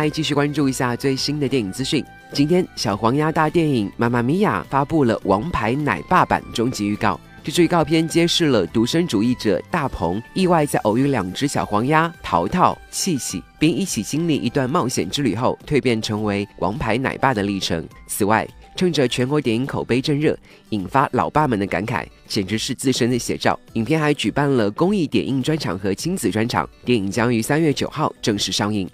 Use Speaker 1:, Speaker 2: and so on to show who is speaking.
Speaker 1: 来继续关注一下最新的电影资讯。今天，小黄鸭大电影《妈妈咪呀》发布了《王牌奶爸版》终极预告。这支预告片揭示了独身主义者大鹏意外在偶遇两只小黄鸭淘淘、气气，并一起经历一段冒险之旅后，蜕变成为王牌奶爸的历程。此外，趁着全国电影口碑正热，引发老爸们的感慨，简直是自身的写照。影片还举办了公益点映专场和亲子专场。电影将于三月九号正式上映。